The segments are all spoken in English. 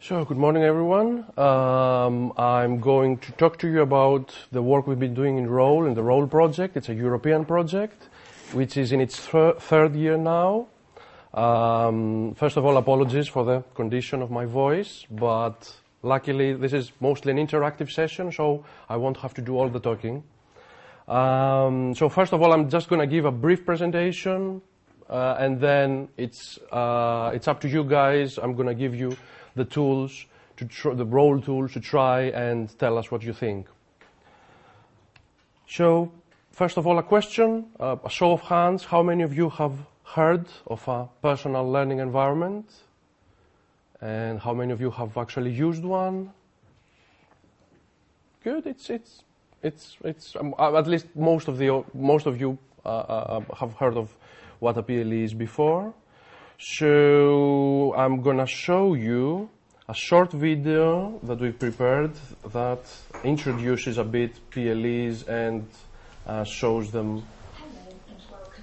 So, good morning, everyone. Um, I'm going to talk to you about the work we've been doing in ROLE, in the ROLE project. It's a European project, which is in its thir- third year now. Um, first of all, apologies for the condition of my voice, but luckily this is mostly an interactive session, so I won't have to do all the talking. Um, so first of all, I'm just going to give a brief presentation, uh, and then it's uh, it's up to you guys. I'm going to give you the tools, to tr- the ROLE tools to try and tell us what you think. So, first of all, a question, uh, a show of hands. How many of you have heard of a personal learning environment? And how many of you have actually used one? Good. It's it's it's it's um, at least most of the most of you uh, uh, have heard of what a PLE is before. So I'm gonna show you a short video that we prepared that introduces a bit PLEs and uh, shows them,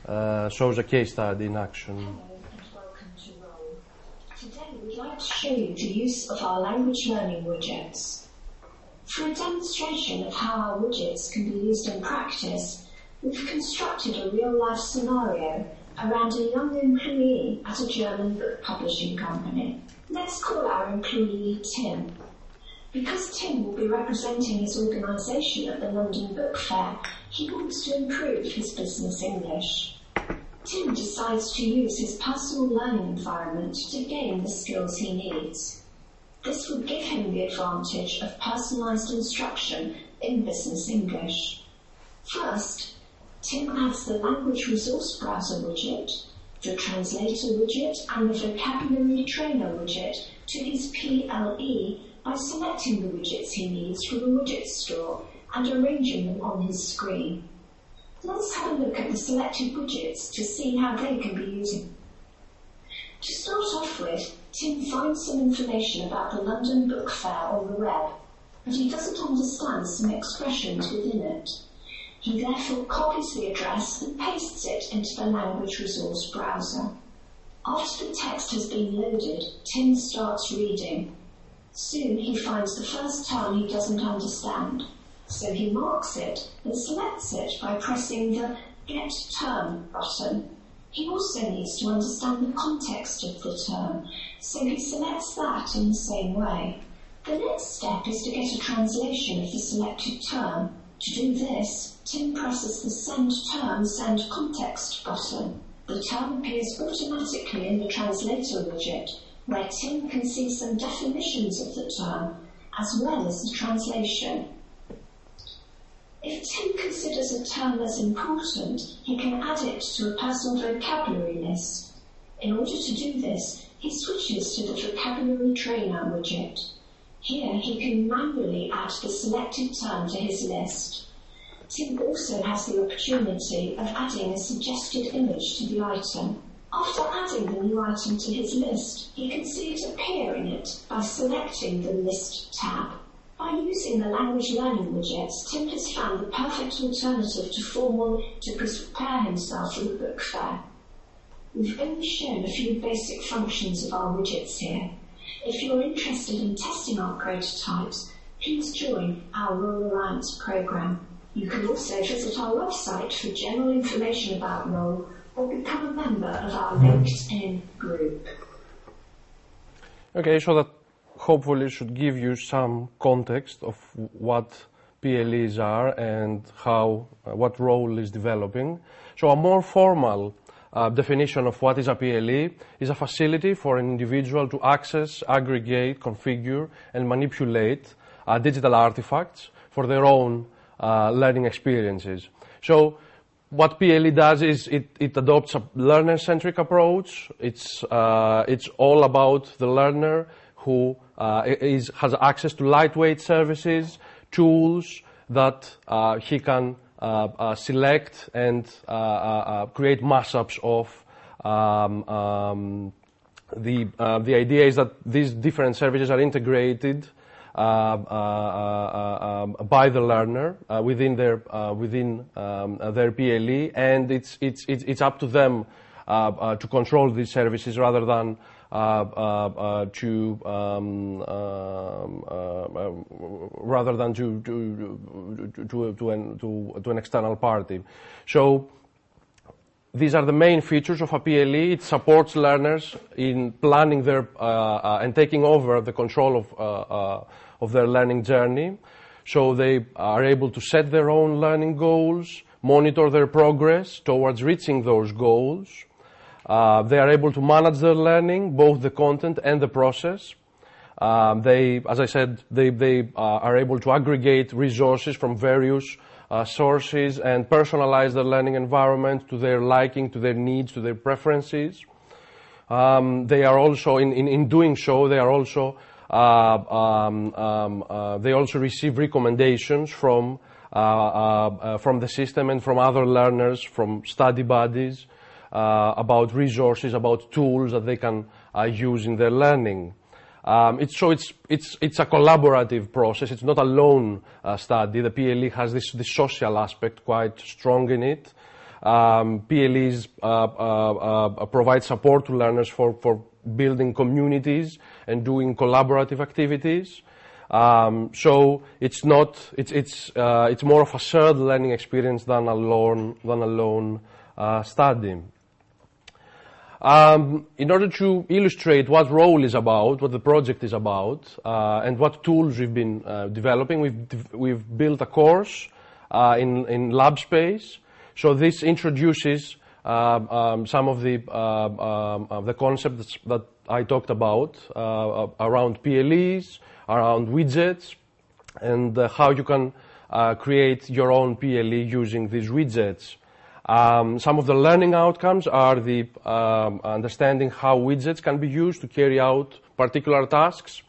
uh, shows a case study in action. To. Today we'd like to show you the use of our language learning widgets. For a demonstration of how our widgets can be used in practice, we've constructed a real-life scenario around a young employee at a German book publishing company. Let's call our employee Tim. Because Tim will be representing his organisation at the London Book Fair, he wants to improve his business English. Tim decides to use his personal learning environment to gain the skills he needs. This would give him the advantage of personalised instruction in business English. First, Tim adds the Language Resource Browser widget, the Translator widget, and the Vocabulary Trainer widget to his PLE by selecting the widgets he needs from the widget store and arranging them on his screen. Let's have a look at the selected widgets to see how they can be used. To start off with, Tim finds some information about the London Book Fair on the web, but he doesn't understand some expressions within it. He therefore copies the address and pastes it into the language resource browser. After the text has been loaded, Tim starts reading. Soon he finds the first term he doesn't understand, so he marks it and selects it by pressing the Get Term button. He also needs to understand the context of the term, so he selects that in the same way. The next step is to get a translation of the selected term. To do this, Tim presses the Send Term, Send Context button. The term appears automatically in the translator widget, where Tim can see some definitions of the term, as well as the translation. If Tim considers a term as important, he can add it to a personal vocabulary list. In order to do this, he switches to the vocabulary trainer widget. Here he can manually add the selected term to his list. Tim also has the opportunity of adding a suggested image to the item. After adding the new item to his list, he can see it appear in it by selecting the List tab. By using the language learning widgets, Tim has found the perfect alternative to formal to prepare himself for the book fair. We've only shown a few basic functions of our widgets here. If you're interested in testing our prototypes, please join our ROLE Alliance program. You can also visit our website for general information about ROLE or become a member of our LinkedIn group. Okay, so that hopefully should give you some context of what PLEs are and how uh, what role is developing. So a more formal uh, definition of what is a PLE is a facility for an individual to access, aggregate, configure, and manipulate uh, digital artifacts for their own uh, learning experiences. So what PLE does is it, it adopts a learner-centric approach. It's, uh, it's all about the learner who uh, is, has access to lightweight services, tools that uh, he can select and uh, uh, uh, create mashups of. Um, um, the, uh, the idea is that these different services are integrated uh, uh, uh, um, by the learner uh, within their uh, within um, uh, their PLE, and it's it's it's, up to them uh, uh, Uh, uh, to control these services rather than uh, uh to um, um, rather than to to to, to, an, to, to an external party. So these are the main features of a PLE. It supports learners in planning their uh, uh, and taking over the control of, uh, of their learning journey. So they are able to set their own learning goals, monitor their progress towards reaching those goals. Uh, they are able to manage their learning, both the content and the process. Um, they, as I said, they, they uh, are able to aggregate resources from various uh, sources and personalize their learning environment to their liking, to their needs, to their preferences. Um, they are also, in, in, in, doing so, they are also, uh, um, um, uh, they also receive recommendations from, uh, from the system and from other learners, from study buddies, about resources, about tools that they can use in their learning. Um, it's, so it's, it's, it's a collaborative process. It's not a lone uh, study. The PLE has this, this social aspect quite strong in it. Um, PLEs uh, uh, uh, provide support to learners for, for building communities and doing collaborative activities. Um, so it's not, it's, it's, uh, it's more of a shared learning experience than a lone, than a lone uh, study. Um, in order to illustrate what role is about, what the project is about, uh, and what tools we've been uh, developing, we've, we've built a course uh, in, in LabSpace. So this introduces um, um, some of the, um, um, the concepts that I talked about uh, around PLEs, around widgets, and uh, how you can uh, create your own PLE using these widgets. Um, some of the learning outcomes are the um, understanding how widgets can be used to carry out particular tasks,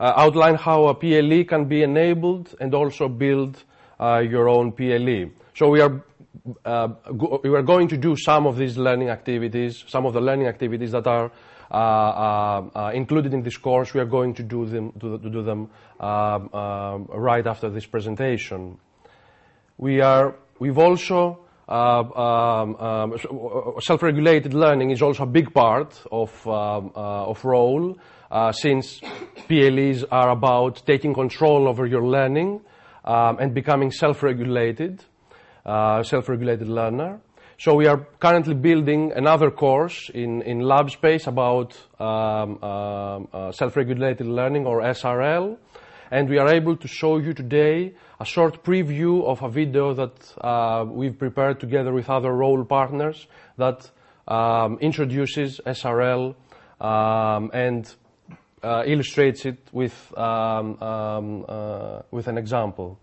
uh, outline how a PLE can be enabled, and also build uh, your own PLE. So we are uh, we are going to do some of these learning activities, some of the learning activities that are uh, uh, uh, included in this course. We are going to do them to, to do them um, um, right after this presentation. We are We've also uh, um, um, uh, self-regulated learning is also a big part of um, uh, of role, uh, since PLEs are about taking control over your learning and becoming self-regulated, uh, self-regulated learner. So we are currently building another course in, in LabSpace about uh, self-regulated learning or SRL, and we are able to show you today a short preview of a video that uh, we've prepared together with other role partners that um, introduces SRL um, and uh, illustrates it with, um, um, uh, with an example.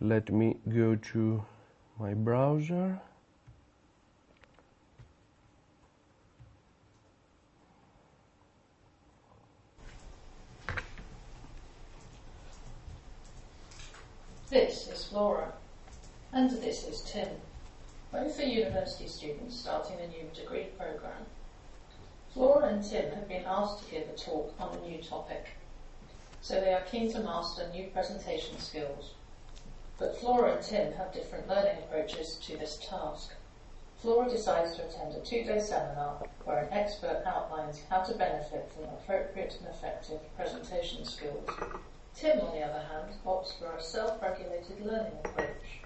Let me go to my browser. This is Flora, and this is Tim. Both are university students starting a new degree programme. Flora and Tim have been asked to give a talk on a new topic, so they are keen to master new presentation skills. But Flora and Tim have different learning approaches to this task. Flora decides to attend a two-day seminar where an expert outlines how to benefit from appropriate and effective presentation skills Tim, on the other hand, opts for a self-regulated learning approach.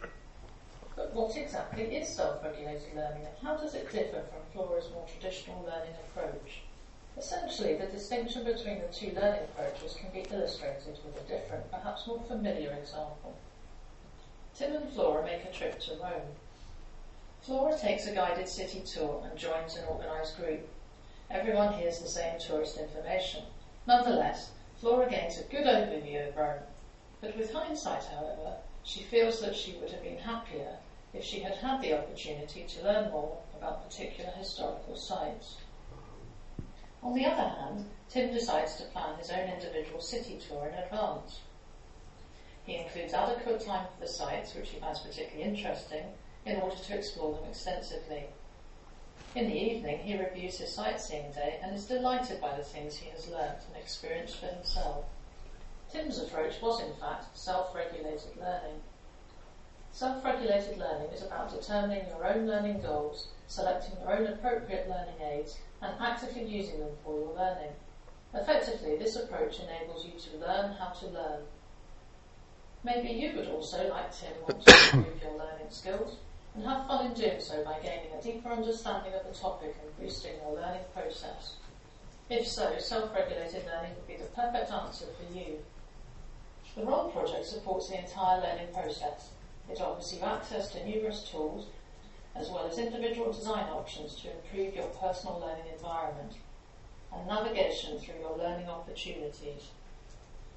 But what exactly is self-regulated learning and how does it differ from Flora's more traditional learning approach? Essentially, the distinction between the two learning approaches can be illustrated with a different, perhaps more familiar example. Tim and Flora make a trip to Rome. Flora takes a guided city tour and joins an organised group. Everyone hears the same tourist information. Nonetheless, Flora gains a good overview of Rome, but with hindsight, however, she feels that she would have been happier if she had had the opportunity to learn more about particular historical sites. On the other hand, Tim decides to plan his own individual city tour in advance. He includes adequate time for the sites which he finds particularly interesting in order to explore them extensively. In the evening, he reviews his sightseeing day and is delighted by the things he has learnt and experienced for himself. Tim's approach was, in fact, self-regulated learning. Self-regulated learning is about determining your own learning goals, selecting your own appropriate learning aids, and actively using them for your learning. Effectively, this approach enables you to learn how to learn. Maybe you would also, like Tim, want to improve your learning skills and have fun in doing so by gaining a deeper understanding of the topic and boosting your learning process. If so, self-regulated learning would be the perfect answer for you. The ROLE project supports the entire learning process. It offers you access to numerous tools, as well as individual design options to improve your personal learning environment, and navigation through your learning opportunities.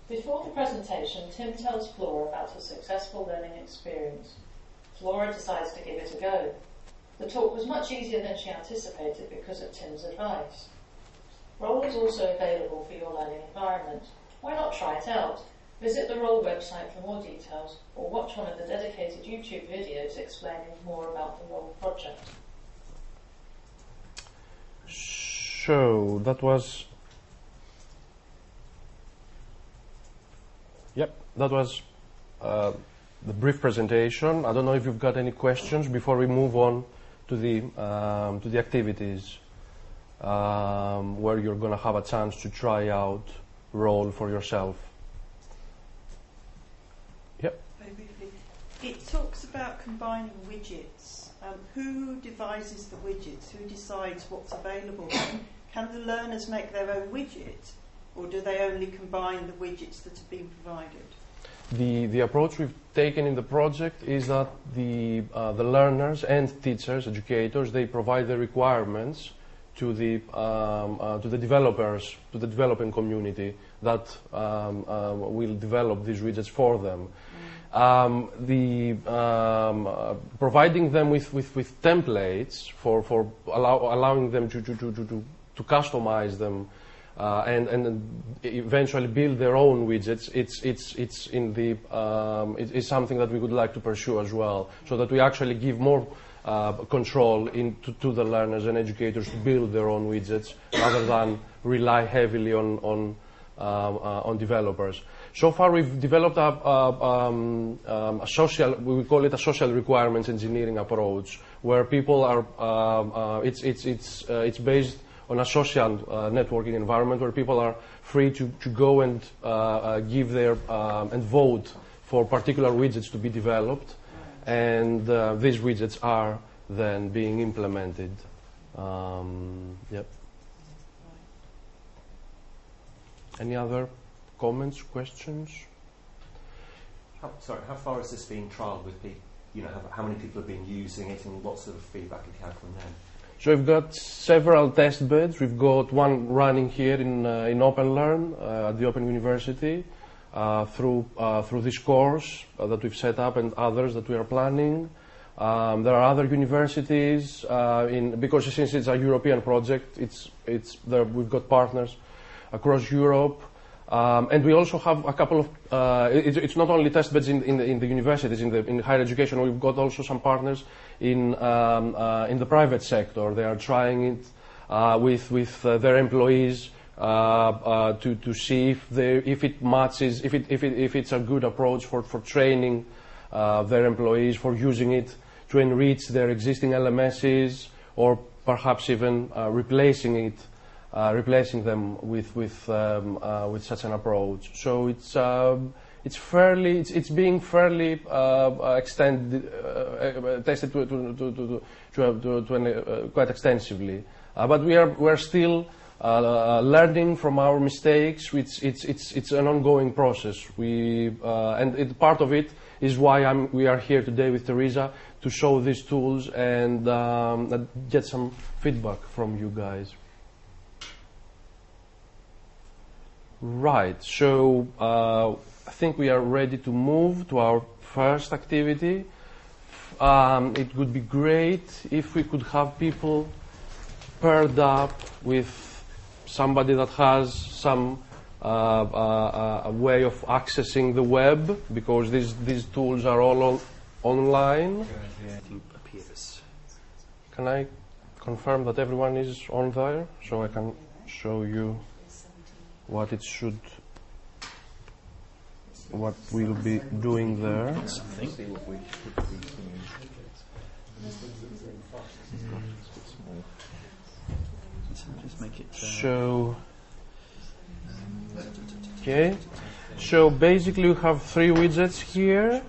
Before the presentation, Tim tells Flora about a successful learning experience. Flora decides to give it a go. The talk was much easier than she anticipated because of Tim's advice. ROLE is also available for your learning environment. Why not try it out? Visit the ROLE website for more details or watch one of the dedicated YouTube videos explaining more about the ROLE project. So that was Yep, that was uh, the brief presentation. I don't know if you've got any questions before we move on to the um, to the activities um, where you're going to have a chance to try out ROLE for yourself. It talks about combining widgets. Um, who devises the widgets? Who decides what's available? Can the learners make their own widget, or do they only combine the widgets that have been provided? The, the approach we've taken in the project is that the, uh, the learners and teachers, educators, they provide the requirements to the, um, uh, to the developers, to the developing community that um, uh, will develop these widgets for them. Um, the um, uh, providing them with, with, with templates for, for allow, allowing them to, to, to, to, to customize them uh, and, and eventually build their own widgets, it's, it's, it's, in the, um, it, it's something that we would like to pursue as well, so that we actually give more uh, control in, to, to, the learners and educators to build their own widgets rather than rely heavily on, on, um, uh, on developers. So far, we've developed a, a, um, um, a, social, we call it a social requirements engineering approach, where people are, um, uh, it's, it's, it's, uh, it's based on a social uh, networking environment where people are free to, to go and uh, uh, give their, um, and vote for particular widgets to be developed. And these widgets are then being implemented. Um, yep. Any other comments, questions? How, sorry, how far has this been trialled with people? You know, how, how, many people have been using it and what sort of feedback have you had from them? So we've got several test beds. We've got one running here in, uh, in OpenLearn uh, at the Open University uh, through, uh, through this course uh, that we've set up and others that we are planning. Um, there are other universities uh, in, because since it's a European project, it's, it's there, we've got partners across Europe. Um, and we also have a couple of, it, it's not only test beds in, in, the, in the universities, in, the, in higher education, we've got also some partners in, um, uh, in the private sector. They are trying it uh, with, with uh, their employees uh, uh, to, to see if, they, if it matches, if, it, if, it, if it's a good approach for, for training their employees, for using it to enrich their existing LMSs, or perhaps even replacing it uh, replacing them with with um, uh, with such an approach. So it's um, it's fairly it's, it's being fairly uh, extended tested to to to to, to, to quite extensively. but we are we are still. Uh, learning from our mistakes. It's, it's, it's, it's an ongoing process. We, uh, and it, part of it is why I'm, we are here today with Teresa to show these tools and um, get some feedback from you guys. Right. So uh, I think we are ready to move to our first activity. Um, it would be great if we could have people paired up with somebody that has some uh, uh, a way of accessing the web because these these tools are all on, online. Can I confirm that everyone is on there so I can show you? what it should what we'll be doing there. So, okay. So basically, we have three widgets here.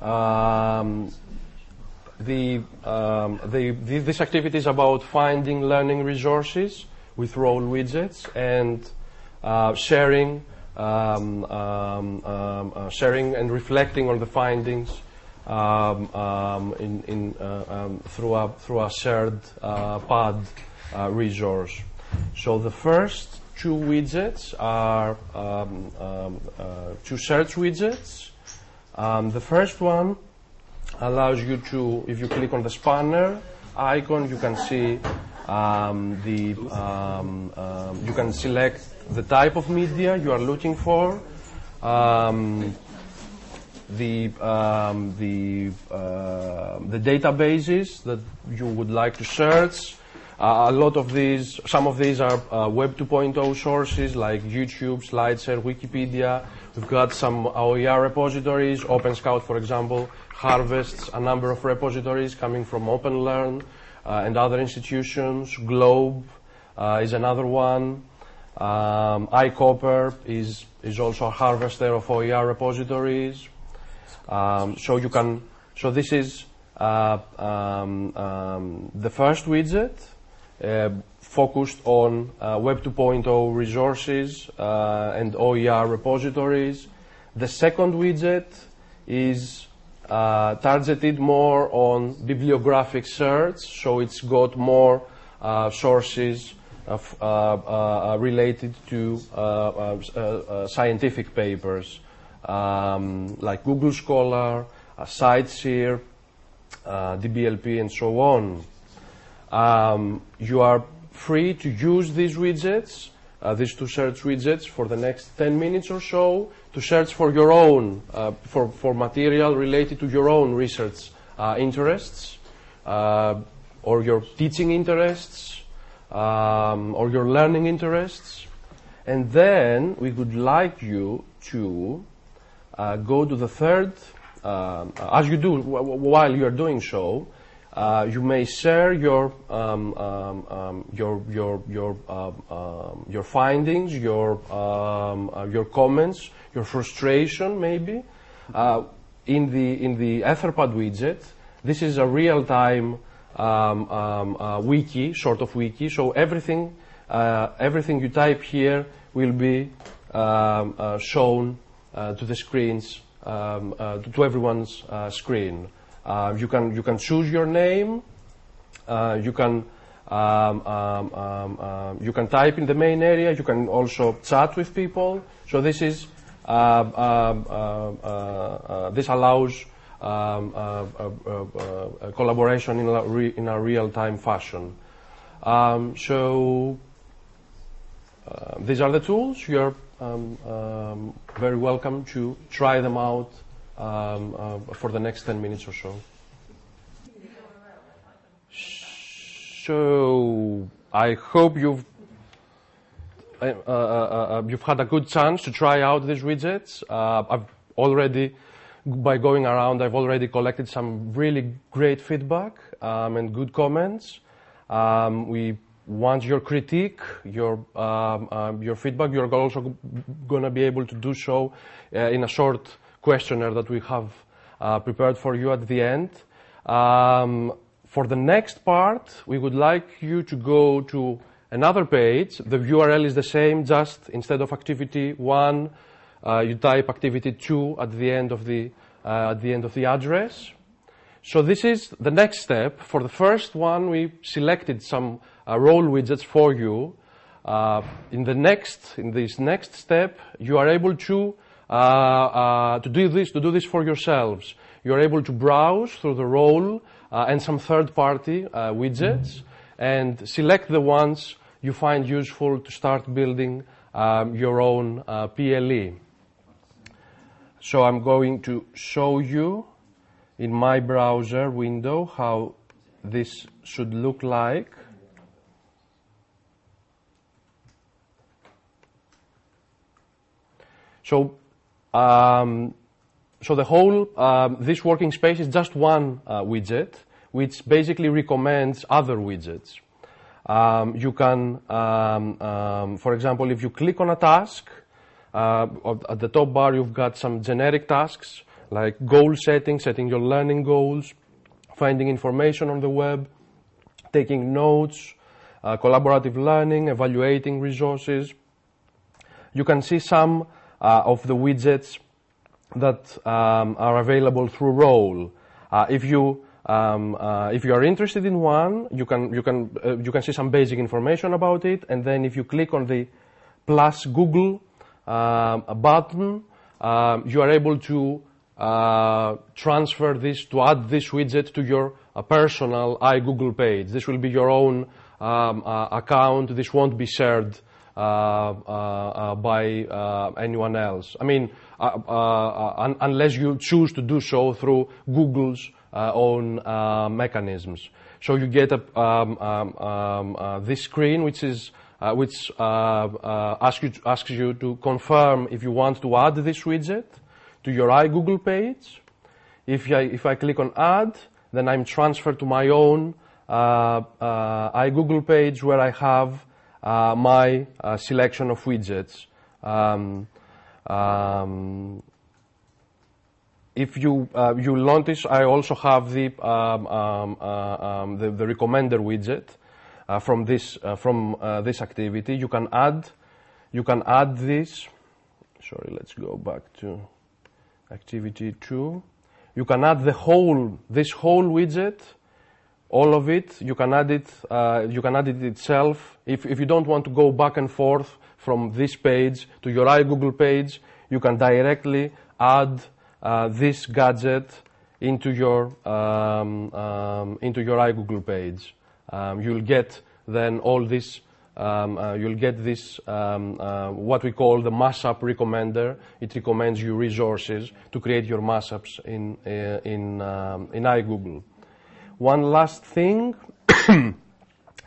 Um, the, um, the, the, this activity is about finding learning resources with role widgets and uh, sharing, um, um, um, uh, sharing and reflecting on the findings um, in, in, uh, through, a, through a shared uh, PAD uh, resource. So the first two widgets are two search widgets. The first one allows you to, if you click on the spanner icon, you can see um, the, um, um, you can select the type of media you are looking for, um, the, um, the, uh, the databases that you would like to search. Uh, a lot of these, some of these are uh, Web 2.0 sources like YouTube, SlideShare, Wikipedia. We've got some OER repositories. OpenScout, for example, harvests a number of repositories coming from OpenLearn uh, and other institutions. Globe uh, is another one. Um, ICOPER is, is also a harvester of OER repositories. Um, so you can, so this is uh, um, um, the first widget uh, focused on uh, Web 2.0 resources uh, and OER repositories. The second widget is uh, targeted more on bibliographic search, so it's got more uh, sources of, uh, uh, related to uh, uh, uh, scientific papers, um, like Google Scholar, uh, CiteSeer, uh, DBLP, and so on. Um, you are free to use these widgets, uh, these two search widgets, for the next 10 minutes or so to search for your own, uh, for, for material related to your own research uh, interests, or your teaching interests, um, or your learning interests. And then we would like you to uh, go to the third, um, as you do while you are doing so, uh, you may share your um, um, um, your your your um, your findings, your uh, your comments, your frustration, maybe. Uh, in the in the Etherpad widget, this is a real-time um, um, uh, wiki, sort of wiki. So everything uh, everything you type here will be um, uh, shown to the screens um, to, everyone's screen. You can you can choose your name. Uh, you can um, um, um, um, you can type in the main area. You can also chat with people. So this is uh, uh, uh, this allows um, collaboration in a, re- in a real-time fashion. Um, so uh, these are the tools. You're um, very welcome to try them out uh, for the next 10 minutes or so. So I hope you've uh, you've had a good chance to try out these widgets. I've already, by going around, I've already collected some really great feedback um, and good comments. Um, we want your critique, your um, um, your feedback. You're also going to be able to do so uh, in a short questionnaire that we have uh, prepared for you at the end. Um, for the next part, we would like you to go to another page. The URL is the same, just instead of activity one, you type activity two at the end of the uh, at the end of the address. So this is the next step. For the first one, we selected some uh, role widgets for you. Uh, in the next, in this next step, you are able to uh, uh, to do this to do this for yourselves. You are able to browse through the role uh, and some third-party uh, widgets and select the ones you find useful to start building um, your own uh, PLE. So I'm going to show you in my browser window how this should look like. So, um, so the whole um, this working space is just one uh, widget, which basically recommends other widgets. um, you can, um, um, for example, if you click on a task, at the top bar you've got some generic tasks like goal setting, setting your learning goals, finding information on the web, taking notes, uh, collaborative learning, evaluating resources. You can see some uh, of the widgets that um, are available through Role. Uh, if you um, uh, if you are interested in one, you can you can uh, you can see some basic information about it, and then if you click on the plus Google um, button, um, you are able to uh, transfer this to add this widget to your uh, personal iGoogle page. This will be your own um, uh, account. This won't be shared uh, uh, by anyone else. I mean, un- unless you choose to do so through Google's own mechanisms. So you get a, um, um, um this screen, which is which asks you, asks you to confirm if you want to add this widget to your iGoogle page. If I, if I click on add, then I'm transferred to my own uh, uh, iGoogle page where I have uh, my selection of widgets. Um, um, if you uh, you notice, I also have the um, um, uh, um, the, the, recommender widget uh, from this from this activity. You can add you can add this. Sorry, let's go back to activity two. You can add the whole this whole widget all of it. You can add it, uh, you can add it itself. If, if you don't want to go back and forth from this page to your iGoogle page, you can directly add uh, this gadget into your, um, um, into your iGoogle page. Um, you'll get then all this, um, uh, you'll get this, um, uh, what we call the mashup recommender. It recommends you resources to create your mashups in, uh, in, in iGoogle. One last thing,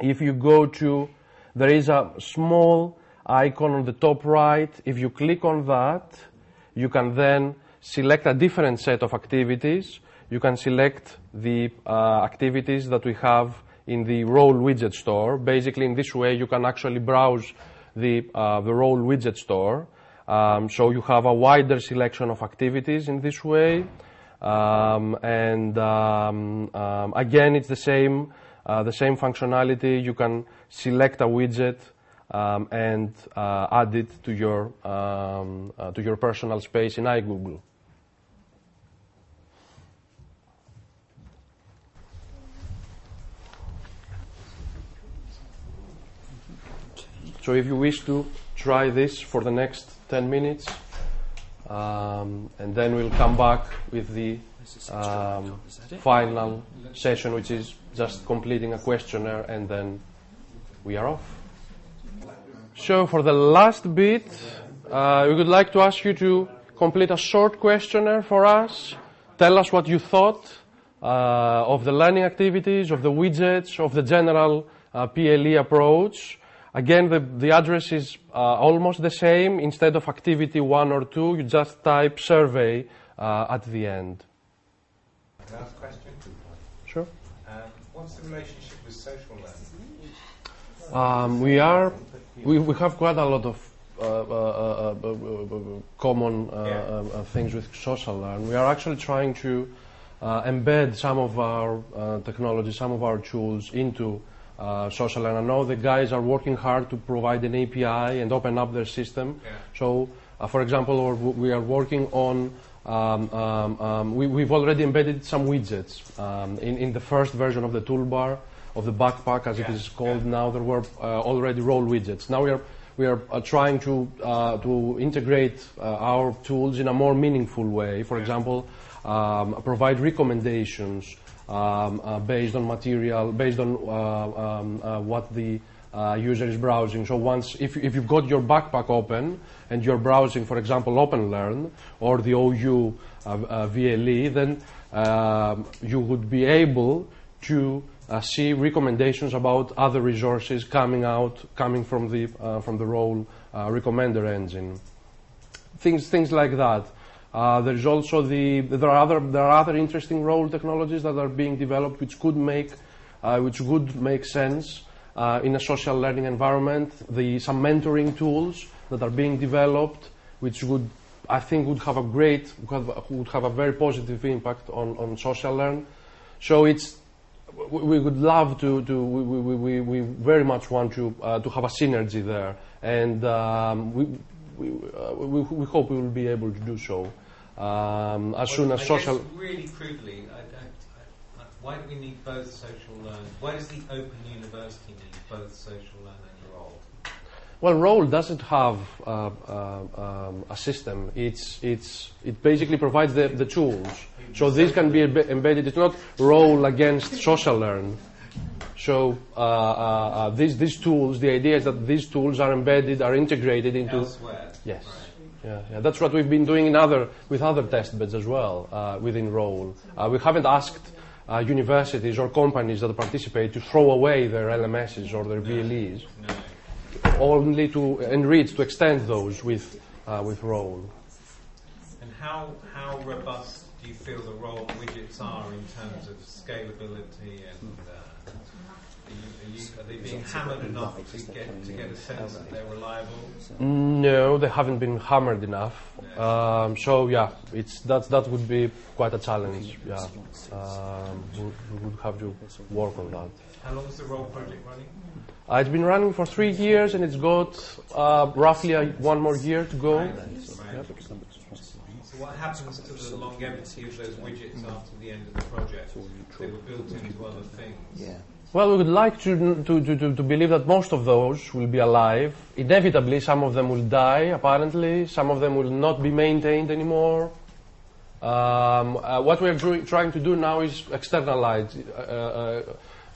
if you go to, there is a small icon on the top right. If you click on that, you can then select a different set of activities. You can select the activities that we have in the role widget store. Basically, in this way, you can actually browse the, uh, the role widget store. Um, so you have a wider selection of activities in this way. Um, and um, um, again, it's the same, uh, the same functionality. You can select a widget um, and uh, add it to your um, uh, to your personal space in iGoogle. So if you wish to try this for the next 10 minutes, um, and then we'll come back with the um, final session, which is just completing a questionnaire, and then we are off. So, for the last bit, uh, we would like to ask you to complete a short questionnaire for us. Tell us what you thought uh, of the learning activities, of the widgets, of the general uh, PLE approach. Again, the, the address is uh, almost the same. Instead of activity one or two, you just type survey uh, at the end. Last question? Sure. Um, what's the relationship with social learning? Um, we are, we, we have quite a lot of uh, uh, uh, uh common yeah. things with SocialLearn. We are actually trying to embed some of our technology, some of our tools into uh, social. And I know the guys are working hard to provide an API and open up their system. Yeah. So, uh, for example, we are working on. Um, um, um, we, have already embedded some widgets um, in, in the first version of the toolbar of the backpack, as yeah. it is called yeah. now. There were uh, already role widgets. Now we are we are uh, trying to uh, to integrate uh, our tools in a more meaningful way. For example, um, provide recommendations um, uh, based on material, based on uh, um, uh, what the user is browsing. So once, if, if you've got your backpack open and you're browsing, for example, OpenLearn or the OU VLE, then um, you would be able to uh, see recommendations about other resources coming out, coming from the uh, from the role uh, recommender engine. Things things like that. Uh, there is also the there are other there are other interesting role technologies that are being developed which could make uh, which would make sense uh, in a social learning environment, the, some mentoring tools that are being developed, which would, I think, would have a great, would have, a very positive impact on, on SocialLearn. So it's, we would love to, to we, we, we, we very much want to, uh, to have a synergy there. And um, we, we, uh, we, we hope we will be able to do so. Um, as soon as I social. Really crudely, I, I, why do we need both SocialLearn? Why does the Open University need both SocialLearn and role? Well, role doesn't have uh, uh, um, a system. It's, it's, it basically provides the, the tools. So this can be embedded. It's not role against SocialLearn. So uh, uh, uh, these, these tools, the idea is that these tools are embedded, are integrated into. Elsewhere. Yes. Right. Yeah, yeah, that's what we've been doing in other, with other test beds as well uh, within Role. Uh, we haven't asked uh, universities or companies that participate to throw away their LMSs or their VLEs, No. only to enrich, to extend those with, uh, with Role. And how, how robust do you feel the role widgets are in terms of scalability and uh, are, you, are, they being hammered enough to get, to get a sense that they're reliable? No, they haven't been hammered enough. Um, so yeah, it's that that would be quite a challenge. Yeah, um, we, we would have to work on that. How long is the role project running? Uh, it's been running for three years, and it's got uh, roughly a, one more year to go. Right. So what happens to the longevity of those widgets after the end of the project? They were built into other things. Well, we would like to, to, to, to, believe that most of those will be alive. Inevitably, some of them will die, apparently. Some of them will not be maintained anymore. Um, uh, what we are doing, trying to do now is externalize, uh,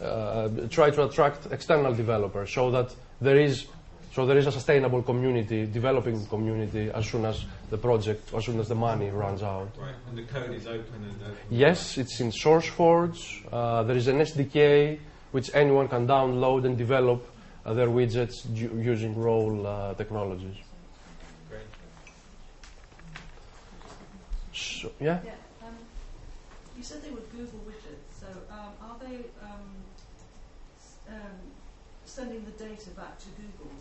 uh, uh, try to attract external developers so that there is, so there is a sustainable community, developing community as soon as the project, as soon as the money runs out. Right. And the code is open and open. Yes, it's in SourceForge. Uh, there is an SDK which anyone can download and develop uh, their widgets u- using role uh, technologies. Great. So, yeah. Yeah. Um, you said they were Google widgets. So um, are they um, s- um, sending the data back to Google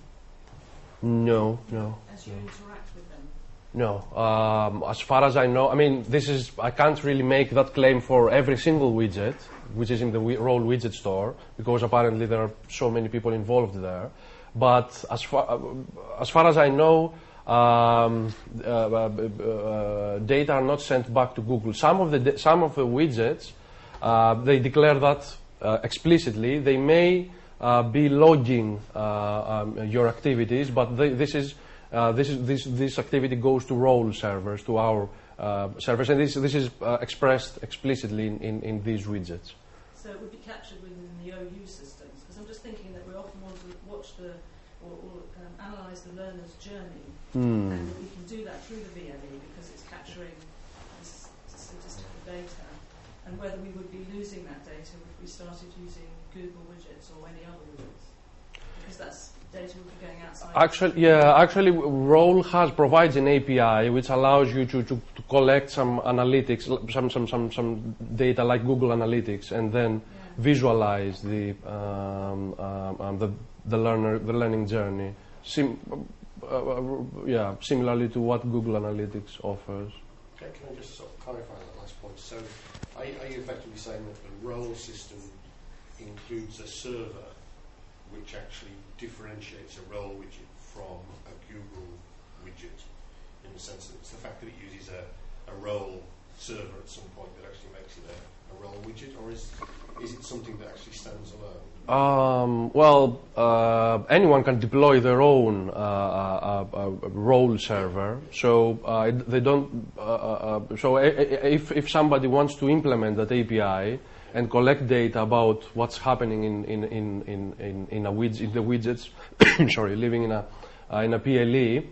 No, no, as you no. interact with them? No. Um, as far as I know, I mean, this is I can't really make that claim for every single widget which is in the role widget store because apparently there are so many people involved there. But as far uh, as far as I know. Um, uh, uh, uh, data are not sent back to Google. Some of the some of the widgets uh, they declare that uh, explicitly. They may be logging um, your activities, but this is uh, this is this this activity goes to role servers to our uh, servers, and this this is uh, expressed explicitly in, in, in these widgets. So it would be captured within the OU systems. Because I'm just thinking that we often want to watch the or, or um, analyse the learner's journey, Hmm. and that we can do that through the VLE because it's capturing this statistical data. And whether we would be losing that data if we started using Google widgets or any other widgets, because that's data would be going outside. Actually, yeah, actually, Role has provides an API which allows you to, to, to collect some analytics, some, some, some, some data like Google Analytics, and then Yeah. visualize the um, um, um, the, the learner the learning journey. Sim, uh, uh, yeah, similarly to what Google Analytics offers. Okay, can I just sort of clarify that last point? So, are, are you effectively saying that the role system includes a server which actually differentiates a role widget from a Google widget in the sense that it's the fact that it uses a, a role server at some point that actually makes it a, a role widget, or is, is it something that actually stands alone? Um, well, uh, anyone can deploy their own uh, uh, uh, uh, role server. So uh, they don't. So if if somebody wants to implement that API and collect data about what's happening in in in in in, in widget, in the widgets, sorry, living in a uh, in a PLE,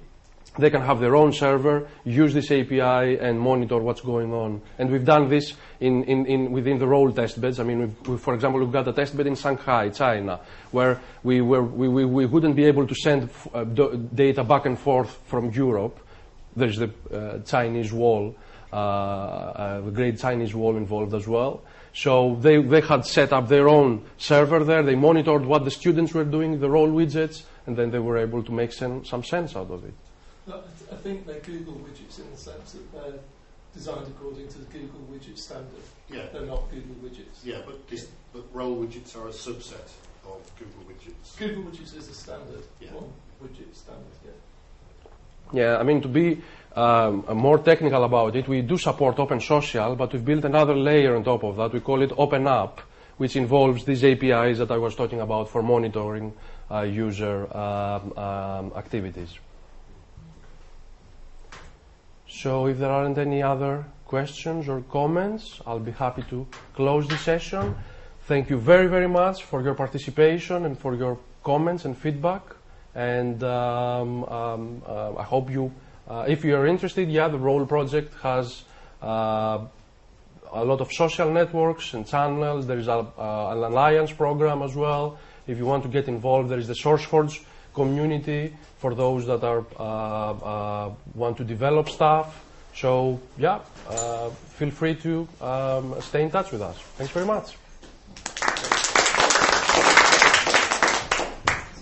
they can have their own server, use this API, and monitor what's going on. And we've done this in, in, in within the role test beds. I mean, we've, we, for example, we've got a test bed in Shanghai, China, where we, were, we, we, we wouldn't be able to send uh, data back and forth from Europe. There's the uh, Chinese wall, uh, uh, the Great Chinese Wall involved as well. So they, they had set up their own server there. They monitored what the students were doing, the role widgets, and then they were able to make sen- some sense out of it. I I think they're Google widgets in the sense that they're designed according to the Google widget standard. Yeah, They're not Google widgets. yeah, but this, but role widgets are a subset of Google widgets. Google widgets is a standard Yeah. one widget standard. Yeah. Yeah, I mean, to be um, more technical about it, we do support Open Social, but we've built another layer on top of that. We call it Open App, which involves these APIs that I was talking about for monitoring uh, user um, um, activities. So, if there aren't any other questions or comments, I'll be happy to close the session. Thank you very, very much for your participation and for your comments and feedback. And um, um, uh, I hope you, if you are interested, yeah, the ROLE project has uh, a lot of social networks and channels. There is a, uh, an alliance program as well. If you want to get involved, there is the SourceForge community for those that are uh, uh, want to develop stuff. So yeah, uh, feel free to um, stay in touch with us. Thanks very much.